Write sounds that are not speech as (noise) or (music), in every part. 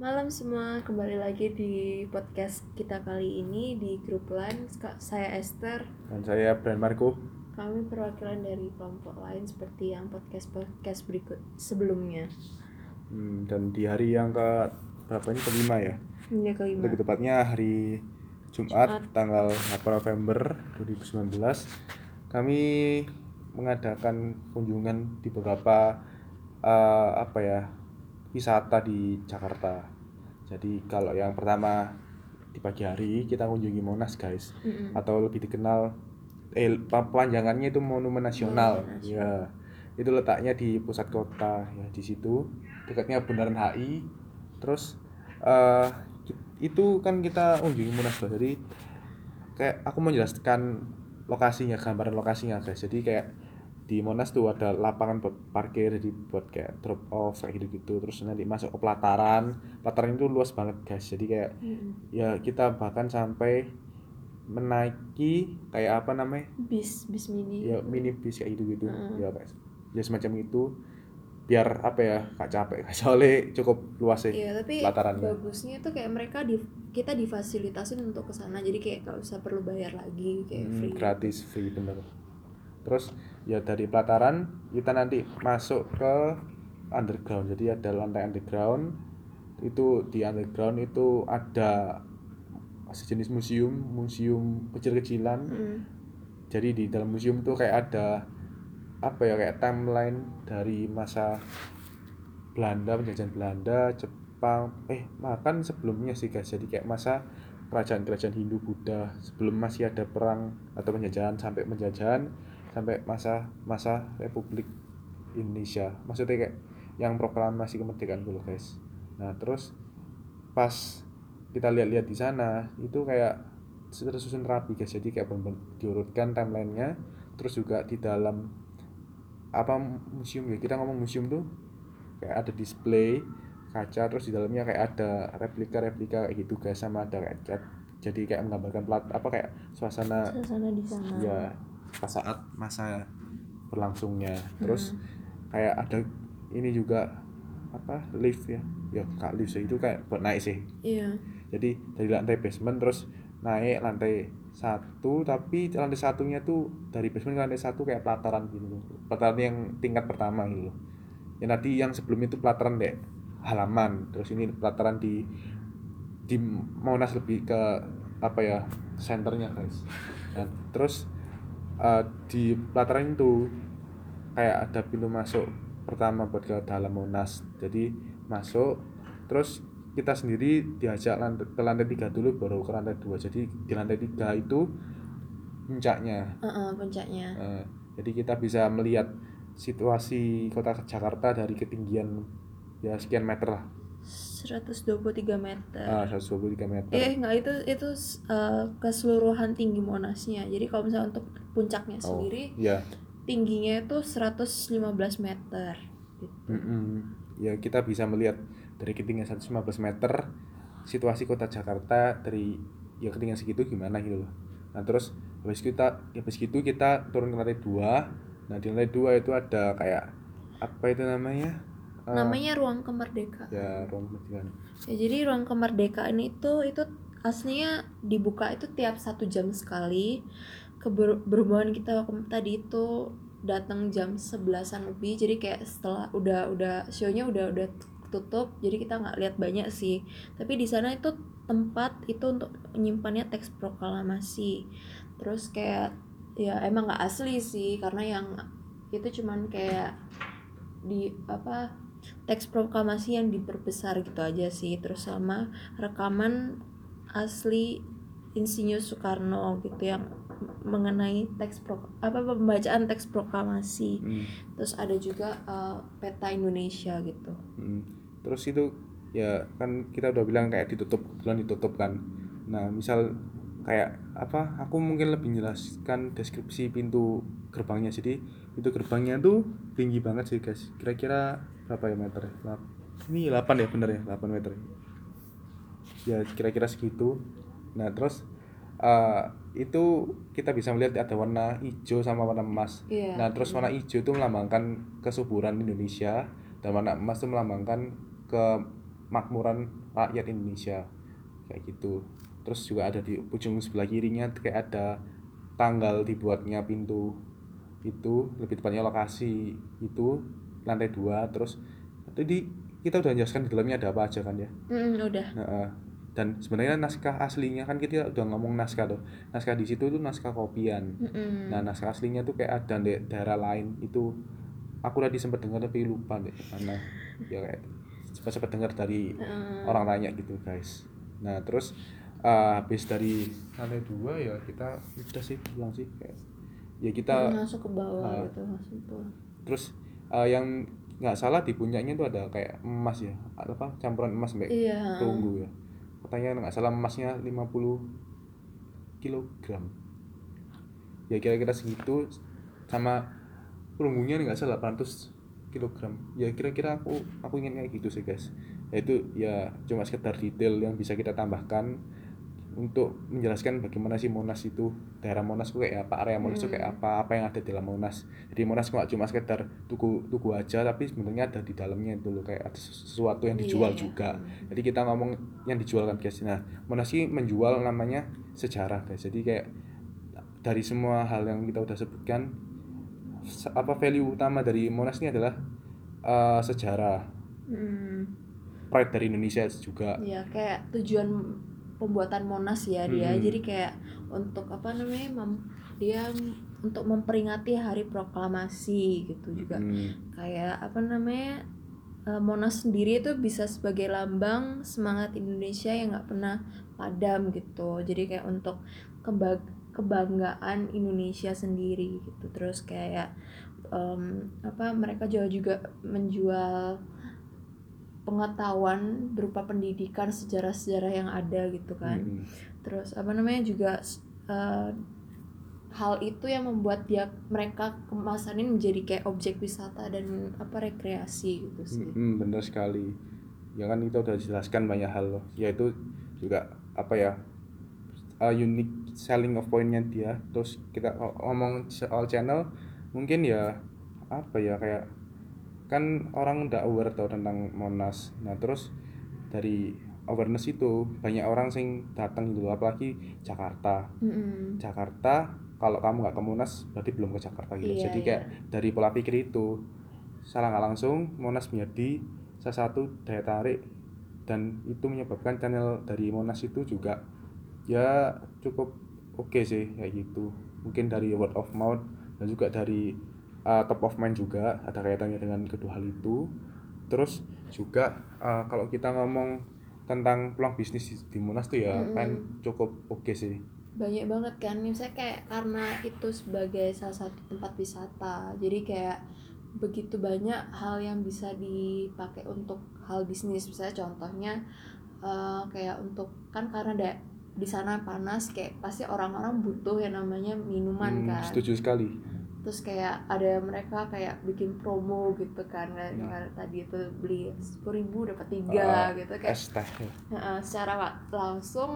Malam semua, kembali lagi di podcast kita kali ini di grup lain. Saya Esther, Dan saya Brian Marco. kami perwakilan dari kelompok lain seperti yang podcast-podcast berikut sebelumnya. Hmm, dan di hari yang ke berapa ini kelima ya? Ini kelima. Lebih tepatnya hari Jumat, tanggal 8 November 2019 kami mengadakan kunjungan di beberapa eh, apa ya wisata di Jakarta. Jadi kalau yang pertama di pagi hari kita kunjungi Monas guys, Mm-mm. atau lebih dikenal eh pa- panjangannya itu Monumen Nasional. Monumen Ya. Itu letaknya di pusat kota ya di situ dekatnya Bundaran HI. Terus eh itu kan kita kunjungi Monas Guys. Jadi kayak aku menjelaskan lokasinya, gambaran lokasinya guys. Jadi kayak di Monas tuh ada lapangan buat parkir jadi buat kayak drop off kayak gitu-gitu. Terus nanti masuk ke pelataran. Pelataran itu luas banget guys. Jadi kayak Mm-mm. ya kita bahkan sampai menaiki kayak apa namanya? Bis, bis mini. ya mini bis kayak gitu gitu ya guys ya semacam itu. Biar apa ya gak capek. (laughs) Soalnya cukup luas sih Iya, tapi pelatarannya. bagusnya itu kayak mereka di kita difasilitasin untuk ke sana. Jadi kayak gak usah perlu bayar lagi, kayak Hmm, free. gratis free bener. Terus ya dari pelataran kita nanti masuk ke underground. Jadi ada lantai underground. Itu di underground itu ada sejenis museum museum kecil-kecilan. Mm. jadi di dalam museum tuh kayak ada apa ya kayak timeline dari masa Belanda penjajahan Belanda Jepang eh makan sebelumnya sih guys. Jadi kayak masa kerajaan-kerajaan Hindu Buddha sebelum masih ada perang atau penjajahan sampai penjajahan sampai masa masa Republik Indonesia. Maksudnya kayak yang proklamasi kemerdekaan dulu guys. Nah terus pas kita lihat-lihat di sana itu kayak tersusun rapi guys. Jadi kayak bener-bener diurutkan timelinenya terus juga di dalam apa museum ya? Kita ngomong museum tuh kayak ada display kaca terus di dalamnya kayak ada replika-replika kayak gitu guys sama ada kayak cat jadi kayak menggambarkan plat apa kayak suasana Suasana di sana. ya pas saat masa berlangsungnya. Terus kayak ada ini juga apa lift ya? Ya kak lift sih itu kayak buat naik sih. Iya. jadi dari lantai basement terus naik lantai satu tapi lantai satunya tuh dari basement ke lantai satu kayak pelataran gitu pelataran yang tingkat pertama gitu yang tadi yang sebelum itu pelataran deh halaman. Terus ini pelataran di di Monas lebih ke apa ya senternya guys. Dan terus eh, di pelataran itu kayak ada pintu masuk pertama buat ke dalam Monas. Jadi masuk terus kita sendiri diajak lantai, ke lantai tiga dulu baru ke lantai dua. Jadi di lantai tiga itu puncaknya. Heeh, puncaknya. Eh, jadi kita bisa melihat situasi kota Jakarta dari ketinggian ya sekian meter lah 123 meter. ah 123 meter Eh enggak itu itu uh, keseluruhan tinggi Monasnya. Jadi kalau misalnya untuk puncaknya Oh, sendiri ya tingginya itu 115 meter. Gitu. Mm-mm. ya kita bisa melihat dari ketinggian 115 meter situasi kota Jakarta dari ya ketinggian segitu gimana gitu loh nah terus habis kita habis gitu kita turun ke lantai dua nah di lantai dua itu ada kayak apa itu namanya Namanya ruang kemerdekaan. ya ruang kemerdekaan Ya, jadi ruang kemerdekaan itu itu aslinya dibuka itu tiap satu jam sekali. Keber berhubungan kita waktu tadi itu datang jam 11-an lebih. Jadi kayak setelah udah udah show-nya udah udah tutup. Jadi kita nggak lihat banyak sih. Tapi di sana itu tempat itu untuk menyimpannya teks proklamasi. Terus kayak ya emang nggak asli sih karena yang itu cuman kayak di apa teks proklamasi yang diperbesar gitu aja sih. Terus sama rekaman asli Insinyur Soekarno gitu yang mengenai teks pro apa pembacaan teks proklamasi. Hmm, terus ada juga eh, peta Indonesia gitu. Hmm. terus itu ya kan kita udah bilang kayak ditutup kebetulan ditutup kan. Nah misal kayak apa aku mungkin lebih jelaskan deskripsi pintu gerbangnya. Jadi pintu gerbangnya tuh tinggi banget sih guys. Kira-kira berapa ya meter ya? Ini 8 ya bener ya? 8 meter ya? Kira-kira segitu. Nah terus eh, itu kita bisa melihat ada warna hijau sama warna emas. Iya. nah terus warna hijau itu melambangkan kesuburan Indonesia dan warna emas itu melambangkan ke kemakmuran rakyat Indonesia. Kayak gitu terus juga ada di ujung sebelah kirinya kayak ada tanggal dibuatnya pintu itu lebih tepatnya lokasi itu lantai dua. Terus tadi kita udah jelaskan di dalamnya ada apa aja kan ya? Mm, udah. Nah, dan sebenarnya naskah aslinya kan kita udah ngomong naskah tuh. Naskah di situ tuh naskah kopian. Mm-mm. nah naskah aslinya tuh kayak ada di daerah lain. Itu aku tadi sempat dengar tapi lupa deh mana ya kayak sempat sempat dengar dari Heeh. orang tanya gitu guys. Nah terus eh, habis dari lantai dua ya kita udah sih pulang sih kayak ya kita masuk ke bawah Ah. gitu masuk ke bawah. terus eh, yang nggak salah di puncaknya tuh ada kayak emas ya apa campuran emas mbak? Iya perunggu ya. Katanya nggak salah emasnya 50 kilogram. Ya kira-kira segitu sama perunggunya nggak salah 800 kilogram. Ya kira-kira aku aku ingin kayak gitu sih guys. Itu ya cuma sekedar detail yang bisa kita tambahkan untuk menjelaskan bagaimana sih Monas itu daerah Monas itu kayak apa area Monas itu kayak apa apa yang ada di dalam Monas. Jadi Monas nggak cuma sekedar tugu tugu aja tapi sebenarnya ada di dalamnya itu loh kayak ada sesuatu yang dijual Iya, iya. juga. Jadi kita ngomong yang dijual kan guys. Nah Monas ini menjual namanya sejarah guys. Jadi kayak dari semua hal yang kita udah sebutkan se- apa value utama dari Monas ini adalah eh, sejarah. Mm. pride dari Indonesia juga. Iya, kayak tujuan pembuatan Monas ya dia. Hmm. Jadi kayak untuk apa namanya? mem- dia untuk memperingati hari proklamasi gitu juga. Hmm, Kayak apa namanya? eh, Monas sendiri itu bisa sebagai lambang semangat Indonesia yang nggak pernah padam gitu. Jadi kayak untuk keba- kebanggaan Indonesia sendiri gitu. Terus kayak em, apa mereka juga juga menjual pengetahuan berupa pendidikan sejarah-sejarah yang ada gitu kan. Hmm, terus apa namanya juga eh, hal itu yang membuat dia mereka kemasan ini menjadi kayak objek wisata dan apa rekreasi gitu sih. Hmm, benar sekali. Ya kan kita udah jelaskan banyak hal loh. Yaitu juga apa ya uh, unique selling of pointnya dia. Terus kita ngo- ngomong soal channel mungkin ya apa ya kayak kan orang udah aware tau tentang Monas nah terus dari awareness itu banyak orang sing datang gitu loh apalagi Jakarta Mm-mm. Jakarta kalau kamu nggak ke Monas berarti belum ke Jakarta gitu Iya, jadi iya. kayak dari pola pikir itu salah nggak langsung Monas menjadi salah satu daya tarik dan itu menyebabkan channel dari Monas itu juga ya cukup oke sih kayak gitu mungkin dari word of mouth dan juga dari uh, top of mind juga ada kaitannya dengan kedua hal itu. Terus juga uh, kalau kita ngomong tentang peluang bisnis di- di Monas tuh ya Mm-mm. kan cukup oke sih. Banyak banget kan misalnya kayak karena itu sebagai salah satu tempat wisata jadi kayak begitu banyak hal yang bisa dipakai untuk hal bisnis. Misalnya contohnya eh, kayak untuk kan karena ada di sana panas kayak pasti orang-orang butuh yang namanya minuman Hmm, kan. setuju sekali terus kayak ada mereka kayak bikin promo gitu kan Hmm. tadi itu beli sepuluh ribu dapat tiga Ah, gitu kayak ya. Heeh, secara langsung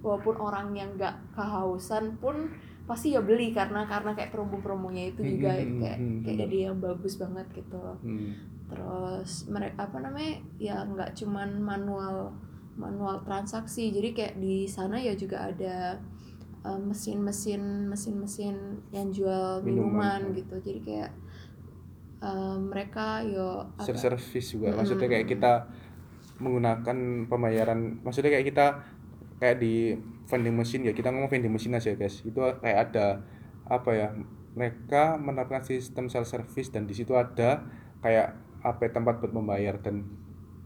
walaupun orang yang nggak kehausan pun pasti ya beli karena karena kayak promo-promonya itu juga Hmm, kayak hmm, kayak jadi yang bagus banget gitu Hmm. terus mereka apa namanya ya nggak cuman manual manual transaksi jadi kayak di sana ya juga ada mesin-mesin mesin-mesin yang jual Minuman, minuman, hmm. gitu. Jadi kayak eh, mereka yo service juga. Mm-mm. maksudnya kayak kita menggunakan pembayaran maksudnya kayak kita kayak di vending machine ya. Kita ngomong vending machine aja guys. Itu kayak ada apa ya mereka menerapkan sistem self service dan di situ ada kayak apa ya, tempat buat membayar. Dan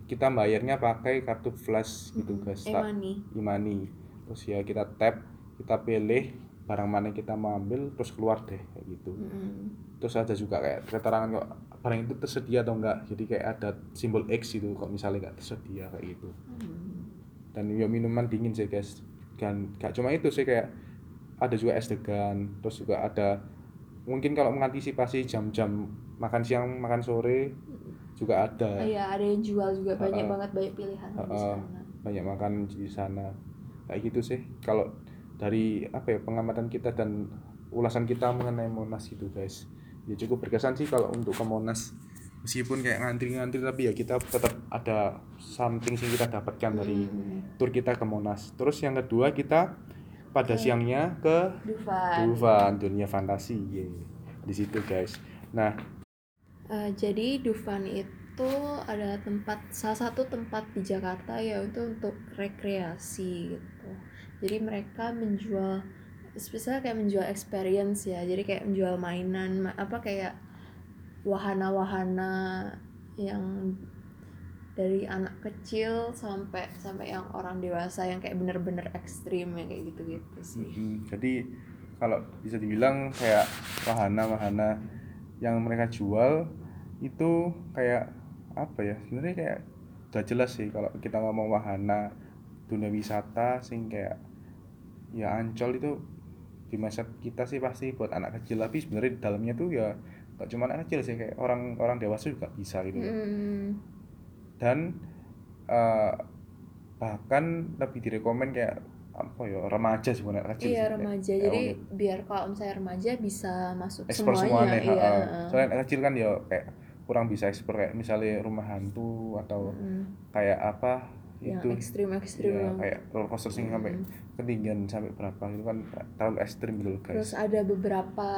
kita bayarnya pakai kartu flash gitu guys. E-money. e-money. Terus ya kita tap kita pilih barang mana yang kita mau ambil terus keluar deh kayak gitu Mm-mm. terus ada juga kayak keterangan kok barang itu tersedia atau enggak jadi kayak ada simbol X gitu kok misalnya nggak tersedia kayak gitu Hmm. dan ya minuman dingin sih guys dan gak cuma itu sih kayak ada juga es degan terus juga ada mungkin kalau mengantisipasi jam-jam makan siang makan sore juga ada Iya, ada yang jual juga banyak Heeh. banget banyak pilihan di Heeh. sana. banyak makan di sana kayak gitu sih kalau dari apa ya pengamatan kita dan ulasan kita mengenai Monas gitu guys ya cukup berkesan sih kalau untuk ke Monas meskipun kayak ngantri-ngantri tapi ya kita tetap ada something yang kita dapatkan dari Hmm. tur kita ke Monas terus yang kedua kita pada siangnya ke Dufan Dufan dunia fantasi Yeay. di situ guys nah Eh, jadi Dufan itu adalah tempat salah satu tempat di Jakarta ya itu untuk rekreasi gitu. Jadi mereka menjual spesial kayak menjual experience ya. Jadi kayak menjual mainan ma- apa kayak wahana-wahana yang dari anak kecil sampai sampai yang orang dewasa yang kayak bener-bener ekstrim ya kayak gitu-gitu sih. mm, jadi kalau bisa dibilang kayak wahana-wahana yang mereka jual itu kayak apa ya sebenarnya kayak udah jelas sih kalau kita ngomong wahana dunia wisata sing kayak ya ancol itu di masa kita sih pasti buat anak kecil tapi sebenarnya di dalamnya tuh ya gak cuma anak kecil sih kayak orang orang dewasa juga bisa gitu. Hmm, dan eh, bahkan lebih direkomend kayak apa ya remaja anak kecil Iya sih, remaja, kayak jadi orang biar kalau misalnya remaja bisa masuk explore semuanya, semuanya, iya. heeh. soalnya anak kecil kan ya kayak kurang bisa kayak misalnya rumah hantu atau Mm, kayak apa yang itu ekstrim ekstrim ya, kayak roller coaster sing sampai Mm. ketinggian sampai berapa itu kan terlalu ekstrim gitu loh terus guys ada beberapa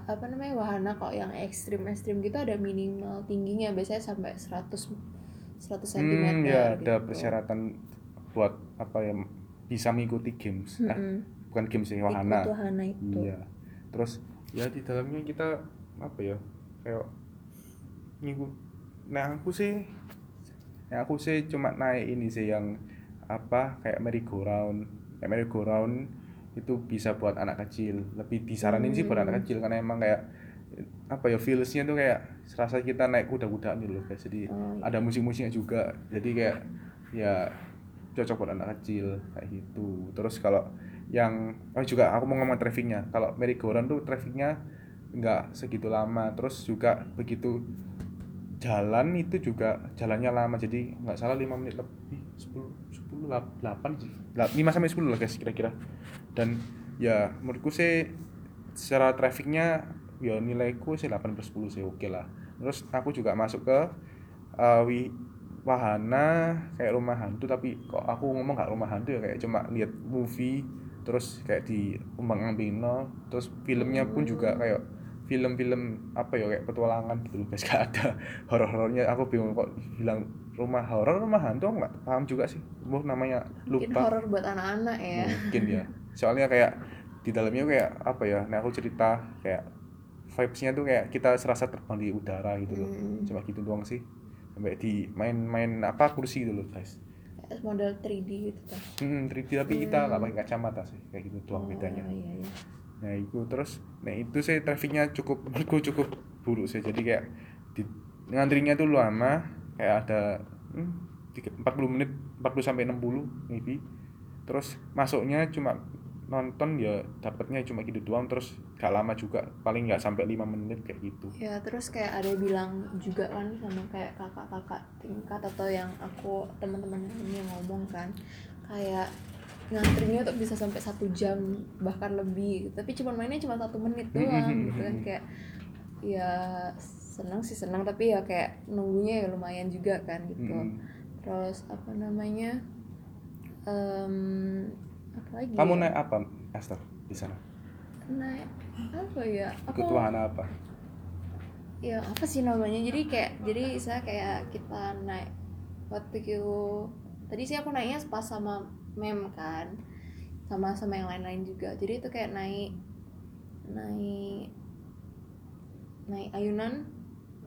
apa namanya wahana kok yang ekstrim ekstrim gitu ada minimal tingginya biasanya sampai 100 100 cm hmm ya ada gitu. persyaratan buat apa ya bisa mengikuti games eh, Mm-mm. bukan games sih Ikut wahana wahana itu Iya. Terus ya di dalamnya kita apa ya? Kayak ngikut nah aku sih nah aku sih cuma naik ini sih yang apa kayak merry go round kayak merry go round itu bisa buat anak kecil. Lebih disaranin sih buat Hmm. anak kecil karena emang kayak apa ya feelsnya tuh kayak serasa kita naik kuda-kudaan gitu loh guys jadi iya. ada musik-musiknya juga. Jadi kayak ya cocok buat anak kecil kayak gitu. Terus kalau yang oh juga aku mau ngomong trafficnya. Kalau merry go round tuh trafficnya nggak segitu lama. Terus juga begitu jalan itu juga jalannya lama jadi nggak salah lima menit lebih 10 10 8 sih. 5 sampai 10 lah guys kira-kira. Dan ya menurutku sih secara trafficnya ya nilaiku sih 8 per 10 sih oke lah. Terus aku juga masuk ke eh, wi- wahana kayak rumah hantu tapi kok aku ngomong gak rumah hantu ya kayak cuma lihat movie terus kayak di umbang ambino terus filmnya pun juga kayak film-film apa ya kayak petualangan gitu loh guys. (laughs) Gak ada horor-horornya. Aku bingung kok bilang rumah horor rumah hantu nggak paham juga sih. Mau namanya mungkin lupa horor buat anak-anak ya. Mungkin ya. Soalnya kayak di dalamnya kayak apa ya nah aku cerita kayak vibesnya tuh kayak kita serasa terbang di udara gitu loh. Hmm. cuma gitu doang sih. Sampai di main-main apa kursi gitu loh guys. Model 3D gitu kan hmm, 3D tapi kita nggak pakai kacamata sih. Kayak gitu doang Oh, bedanya. iya, iya. Nah itu terus nah itu sih trafficnya cukup menurutku cukup buruk sih. Jadi kayak di ngantrinya tuh lama kayak ada hmm, tiga- 40 menit 40 sampai 60 maybe. Terus masuknya cuma nonton ya dapatnya cuma gitu doang. Terus gak lama juga paling nggak sampai 5 menit kayak gitu. Ya terus kayak ada bilang juga kan sama kayak kakak-kakak tingkat atau yang aku teman-teman yang ngomong kan kayak ngantrinya tuh bisa sampai satu jam bahkan lebih tapi cuma mainnya cuma satu menit doang gitu kan. Kayak ya senang sih senang tapi ya kayak nunggunya ya lumayan juga kan gitu. Mm. terus apa namanya em apa lagi kamu ya? naik apa Esther di sana? Naik apa ya? Aku ikut wahana apa? Ya apa sih namanya? Jadi kayak jadi saya kayak kita naik waktu itu tadi sih aku naiknya pas sama mem kan sama sama yang lain-lain juga. Jadi itu kayak naik naik naik ayunan.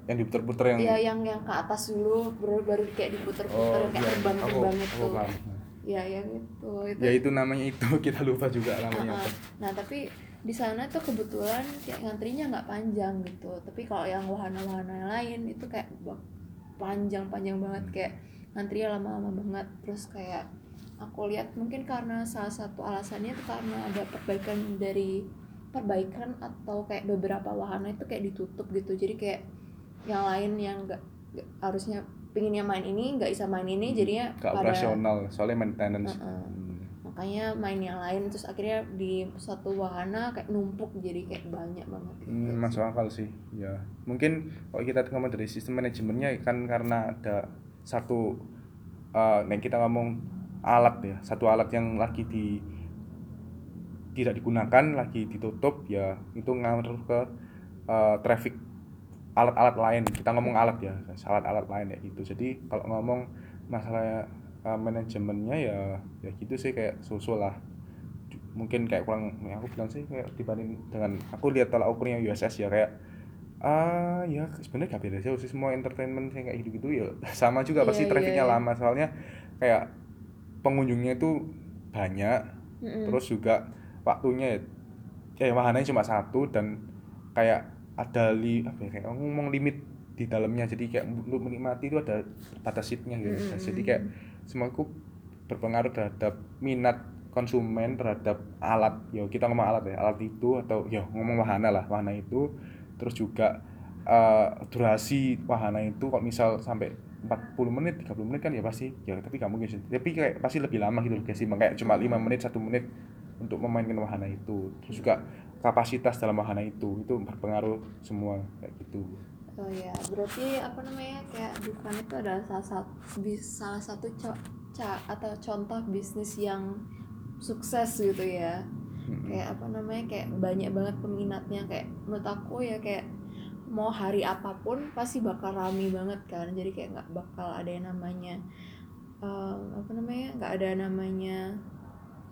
Yang diputer-puter yang ya yang yang ke atas dulu baru baru kayak diputer-puter yang kayak iya, terbang-terbang itu. paham. ya yang itu itu ya itu namanya itu. (laughs) Kita lupa juga namanya apa. Nah tapi di sana tuh kebetulan kayak ngantrinya nggak panjang gitu. Tapi kalau yang wahana-wahana yang lain itu kayak panjang-panjang banget. Kayak ngantrinya lama-lama banget. Terus kayak aku lihat mungkin karena salah satu alasannya itu karena ada perbaikan dari perbaikan atau kayak beberapa wahana itu kayak ditutup gitu. Jadi kayak yang lain yang nggak harusnya pinginnya main ini nggak bisa main ini jadinya gak pada operasional soalnya maintenance Heeh. Hmm. makanya main yang lain terus akhirnya di satu wahana kayak numpuk jadi kayak banyak banget gitu. Hmm, masuk akal sih ya mungkin kalau kita ngomong dari sistem manajemennya kan karena ada satu uh, nah kita ngomong alat ya satu alat yang lagi di tidak digunakan lagi ditutup ya itu ngaruh ke uh, traffic alat-alat lain. Kita ngomong alat ya alat-alat lain ya gitu. Jadi kalau ngomong masalah uh, manajemennya ya ya gitu sih kayak susul lah. Mungkin kayak kurang ya aku bilang sih kayak dibanding dengan aku lihat tolak ukurnya USS ya kayak ah uh, ya sebenarnya gak beda jauh sih semua entertainment yang kayak gitu-gitu. Ya (laughs) sama juga pasti yeah, trafficnya yeah, yeah. lama. Soalnya kayak pengunjungnya itu banyak mm -hmm. terus juga waktunya ya wahananya cuma satu dan kayak ada li apa ya kayak ngomong limit di dalamnya jadi kayak untuk menikmati itu ada batas seatnya gitu mm -hmm. jadi kayak semuaku berpengaruh terhadap minat konsumen terhadap alat ya kita ngomong alat ya alat itu atau ya ngomong wahana lah wahana itu terus juga uh, durasi wahana itu kok misal sampai 40 menit 30 menit kan ya pasti. Ya tapi kamu mungkin tapi kayak pasti lebih lama gitu loh sih. Kayak cuma lima menit satu menit untuk memainkan wahana itu. Terus juga kapasitas dalam wahana itu itu berpengaruh semua kayak gitu. Oh ya, berarti apa namanya kayak Dufan itu adalah salah satu salah satu co atau contoh bisnis yang sukses gitu ya. Hmm. Kayak apa namanya kayak banyak banget peminatnya. Kayak menurut aku ya kayak mau hari apa pun pasti bakal rame banget kan. Jadi kayak nggak bakal ada yang namanya um, apa namanya nggak ada namanya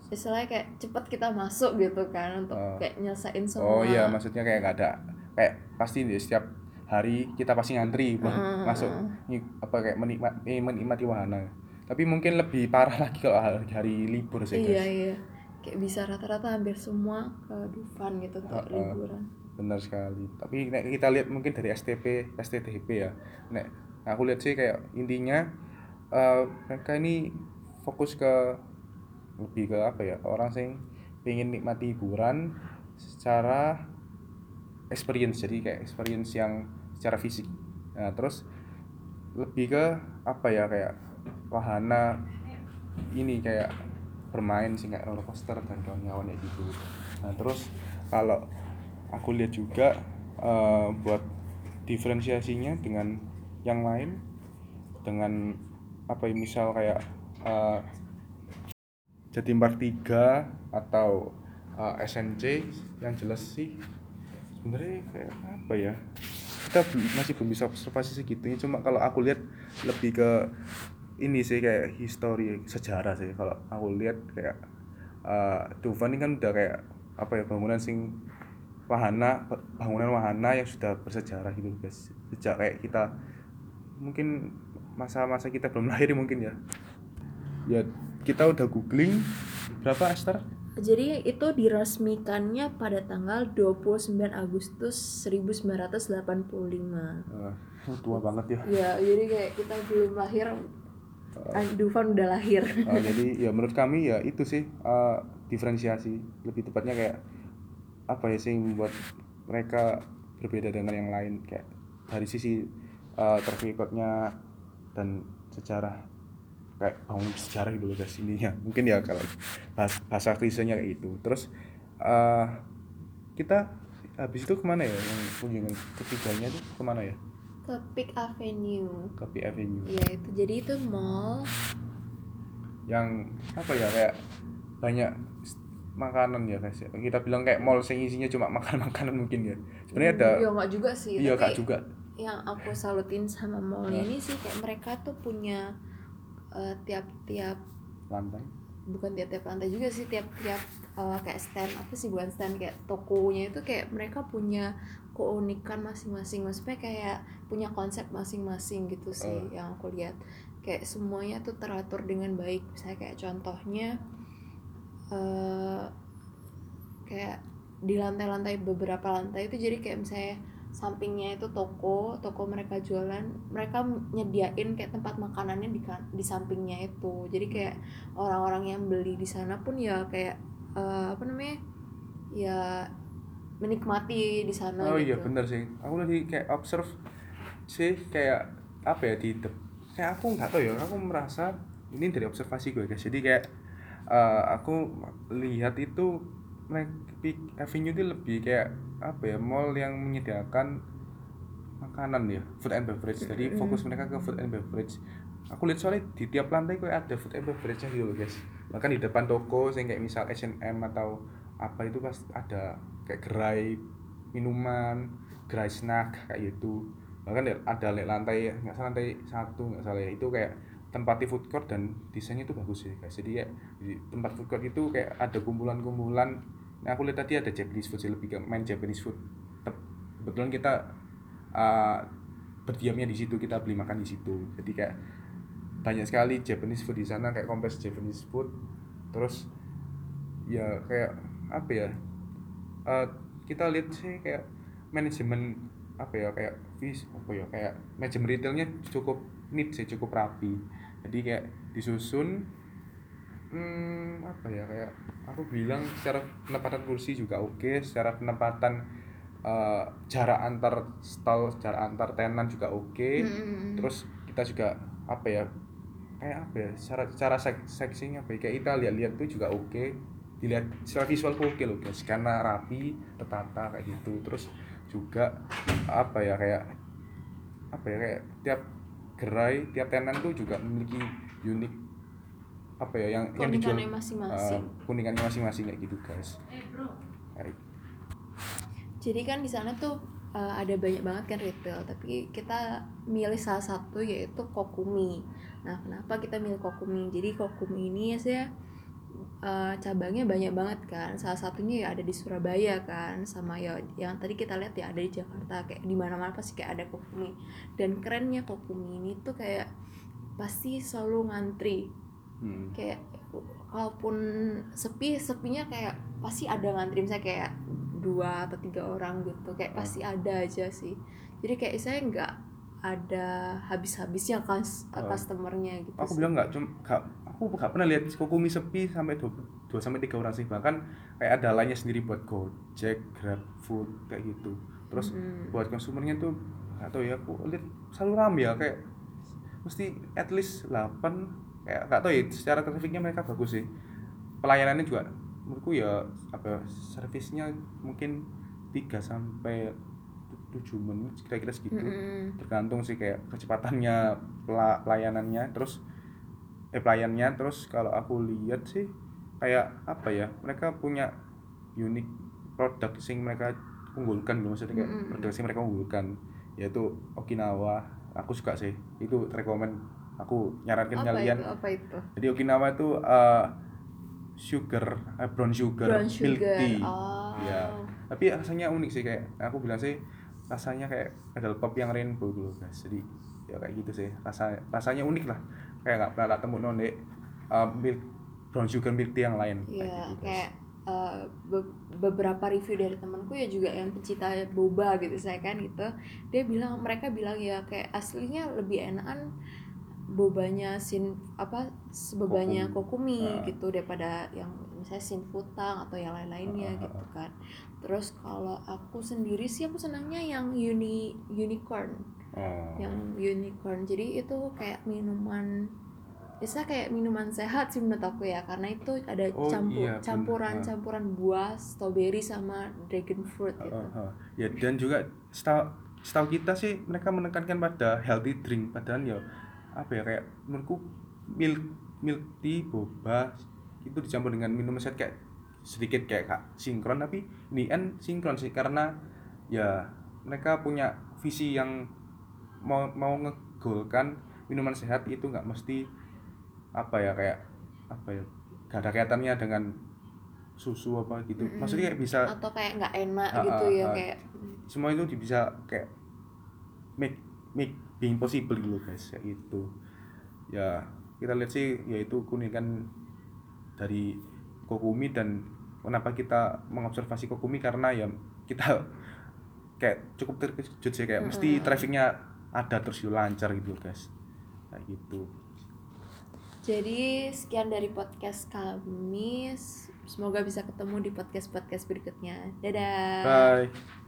istilahnya kayak cepet kita masuk gitu kan untuk uh, kayak nyelesain semua. Oh iya, maksudnya kayak nggak ada kayak pasti di setiap hari kita pasti ngantri uh, masuk apa kayak menikmat eh, menikmati wahana. Tapi mungkin lebih parah lagi kalau hari, hari libur sih guys. Iya iya. Kayak bisa rata-rata hampir semua ke Dufan gitu untuk uh, uh, liburan. Benar sekali. Tapi nek kita lihat mungkin dari STP, STTP ya. Nek aku lihat sih kayak intinya uh, mereka ini fokus ke lebih ke apa ya orang sing pengen nikmati hiburan secara experience jadi kayak experience yang secara fisik nah terus lebih ke apa ya kayak wahana ini kayak bermain sih kayak roller coaster dan kawan-kawan gitu nah terus kalau aku lihat juga uh, buat diferensiasinya dengan yang lain dengan apa ya misal kayak uh, Jatim Park 3 atau uh, eh, SNC yang jelas sih sebenarnya kayak apa ya kita masih belum bisa observasi segitunya. Cuma kalau aku lihat lebih ke ini sih kayak histori sejarah sih. Kalau aku lihat kayak uh, Dufan ini kan udah kayak apa ya bangunan sing wahana bangunan wahana yang sudah bersejarah gitu guys sejak kayak kita mungkin masa-masa kita belum lahir mungkin ya ya kita udah googling berapa Esther? Jadi itu diresmikannya pada tanggal 29 Agustus 1985. Uh, tua banget ya. Ya, jadi kayak kita belum lahir uh, Dufan udah lahir. Uh, jadi ya menurut kami ya itu sih uh, diferensiasi lebih tepatnya kayak apa ya sih membuat mereka berbeda dengan yang lain? Kayak dari sisi uh, terfikotnya dan sejarah. Kayak bangun sejarah gitu loh guys ininya mungkin ya kalau bahasa, bahasa kayak gitu. Terus uh, kita habis itu ke mana ya yang kunjungan? Ketiganya tuh ke mana ya? Ke Peak Avenue. Ke Peak Avenue. Ya itu. Jadi itu mall. Yang apa ya kayak banyak makanan ya guys ya. kita bilang kayak mall yang isinya cuma makan (laughs) makanan mungkin ya. Sebenarnya ada iya nggak juga sih. Iya nggak juga. yang aku salutin sama mall nah. ini sih kayak mereka tuh punya Eh, tiap-tiap lantai. Bukan tiap-tiap lantai juga sih tiap-tiap uh, kayak stand apa sih bukan stand kayak tokonya itu kayak mereka punya keunikan masing-masing. Maksudnya kayak punya konsep masing-masing gitu sih uh. yang aku lihat. Kayak semuanya tuh teratur dengan baik. Misalnya kayak contohnya uh, kayak di lantai-lantai beberapa lantai itu jadi kayak misalnya sampingnya itu toko toko mereka jualan mereka nyediain kayak tempat makanannya di di sampingnya itu. Jadi kayak orang-orang yang beli di sana pun ya kayak uh, apa namanya ya menikmati di sana oh iya, gitu. iya bener sih. Aku lagi kayak observe sih kayak apa ya di kayak aku nggak tahu ya aku merasa ini dari observasi gue guys. Jadi kayak eh, aku lihat itu Peak Avenue itu lebih kayak apa ya mall yang menyediakan makanan ya food and beverage. Jadi Mm-mm. fokus mereka ke food and beverage. Aku lihat soalnya di tiap lantai kayak ada food and beverage nya gitu loh guys. Bahkan di depan toko yang kayak misal H&M atau apa itu pas ada kayak gerai minuman gerai snack kayak gitu. Bahkan ada- lantai nggak salah lantai satu nggak salah ya. Itu kayak tempatnya food court dan desainnya itu bagus sih guys. Jadi kayak di tempat food court itu kayak ada kumpulan-kumpulan. Nah aku lihat tadi ada Japanese food sih lebih ke main Japanese food. Kebetulan kita uh, berdiamnya di situ kita beli makan di situ. Jadi kayak banyak sekali Japanese food di sana kayak kompleks Japanese food. Terus ya kayak apa ya uh, kita lihat sih kayak manajemen apa ya kayak vis apa ya kayak manajemen retailnya cukup neat sih cukup rapi jadi kayak disusun hmm, apa ya kayak aku bilang secara penempatan kursi juga oke secara penempatan uh, jarak antar stall jarak antar tenan juga oke. Mm-mm. terus kita juga apa ya kayak apa ya secara cara sek seksinya apa ya, kayak kita lihat-lihat tuh juga oke. Dilihat secara visual tuh oke loh guys karena rapi tertata kayak gitu. Terus juga apa ya kayak apa ya kayak tiap gerai tiap tenan tuh juga memiliki unik apa ya yang yang dijual masing-masing. uh, kuningannya masing-masing kayak gitu guys Baik. Jadi kan di sana tuh uh, ada banyak banget kan retail, tapi kita milih salah satu yaitu Kokumi. Nah, kenapa kita milih Kokumi? Jadi Kokumi ini ya saya uh, cabangnya banyak banget kan. Salah satunya ya ada di Surabaya kan, sama ya yang tadi kita lihat ya ada di Jakarta kayak di mana-mana pasti kayak ada Kokumi. Dan kerennya Kokumi ini tuh kayak pasti selalu ngantri Hmm. kayak kalaupun sepi sepinya kayak pasti ada ngantri misalnya kayak dua atau tiga orang gitu kayak Hmm. pasti ada aja sih jadi kayak saya nggak ada habis-habisnya kas Oh. customernya gitu aku sih. bilang nggak cuma aku nggak pernah lihat kokumi sepi sampai dua, dua sampai tiga orang sih. Bahkan kayak ada lainnya sendiri buat gojek grab food kayak gitu. Terus Hmm. buat konsumernya tuh nggak tahu ya aku lihat selalu ramai ya kayak mesti at least 8 kayak nggak tahu ya secara trafficnya mereka bagus sih. Pelayanannya juga menurutku ya apa servisnya mungkin 3 sampai 7 menit kira-kira segitu. Mm-mm. tergantung sih kayak kecepatannya pela- pelayanannya. Terus eh pelayannya terus kalau aku lihat sih kayak apa ya mereka punya unik produk sing mereka unggulkan loh maksudnya kayak Mm-mm. produk sing mereka unggulkan yaitu Okinawa. Aku suka sih itu rekomend aku nyarankan apa kalian. itu? Apa itu? Jadi Okinawa itu eh, sugar eh, brown sugar, brown milk sugar. tea. Oh. Iya. tapi rasanya unik sih kayak aku bilang sih rasanya kayak ada pop yang rainbow dulu guys. Jadi ya kayak gitu sih rasa rasanya unik lah kayak nggak pernah tak temu nonde uh, milk brown sugar milk tea yang lain Iya, gitu, guys. kayak uh, be- beberapa review dari temanku ya juga yang pecinta boba gitu saya kan gitu. Dia bilang mereka bilang ya kayak aslinya lebih enakan bobanya sin apa sebobanya kokumi Ah. gitu daripada yang misalnya sin futang atau yang lain-lainnya ah, gitu kan. Terus kalau aku sendiri sih aku senangnya yang uni unicorn oh. yang unicorn jadi itu kayak minuman bisa kayak minuman sehat sih menurut aku ya karena itu ada Oh, campur iya, campuran Ah. campuran buah strawberry sama dragon fruit gitu Uh, uh. ya dan juga setahu setahu kita sih mereka menekankan pada healthy drink padahal ya apa ya kayak menurutku milk milk tea boba itu dicampur dengan minuman sehat kayak sedikit kayak kak sinkron tapi ini kan sinkron sih karena ya mereka punya visi yang mau mau ngegolkan minuman sehat itu nggak mesti apa ya kayak apa ya gak ada kaitannya dengan susu apa gitu Mm-mm. maksudnya kayak bisa atau kayak nggak enak Ah, gitu ah, ya ah. kayak semua itu bisa kayak make make being possible gitu guys kayak gitu ya kita lihat sih yaitu keunikan dari Kokumi dan kenapa kita mengobservasi Kokumi karena ya kita (laughs) kayak cukup terkejut sih kayak mesti Mm-mm. trafficnya ada terus yuk lancar gitu guys. Kayak gitu. Jadi sekian dari podcast kami. Semoga bisa ketemu di podcast podcast berikutnya. Dadah. Bye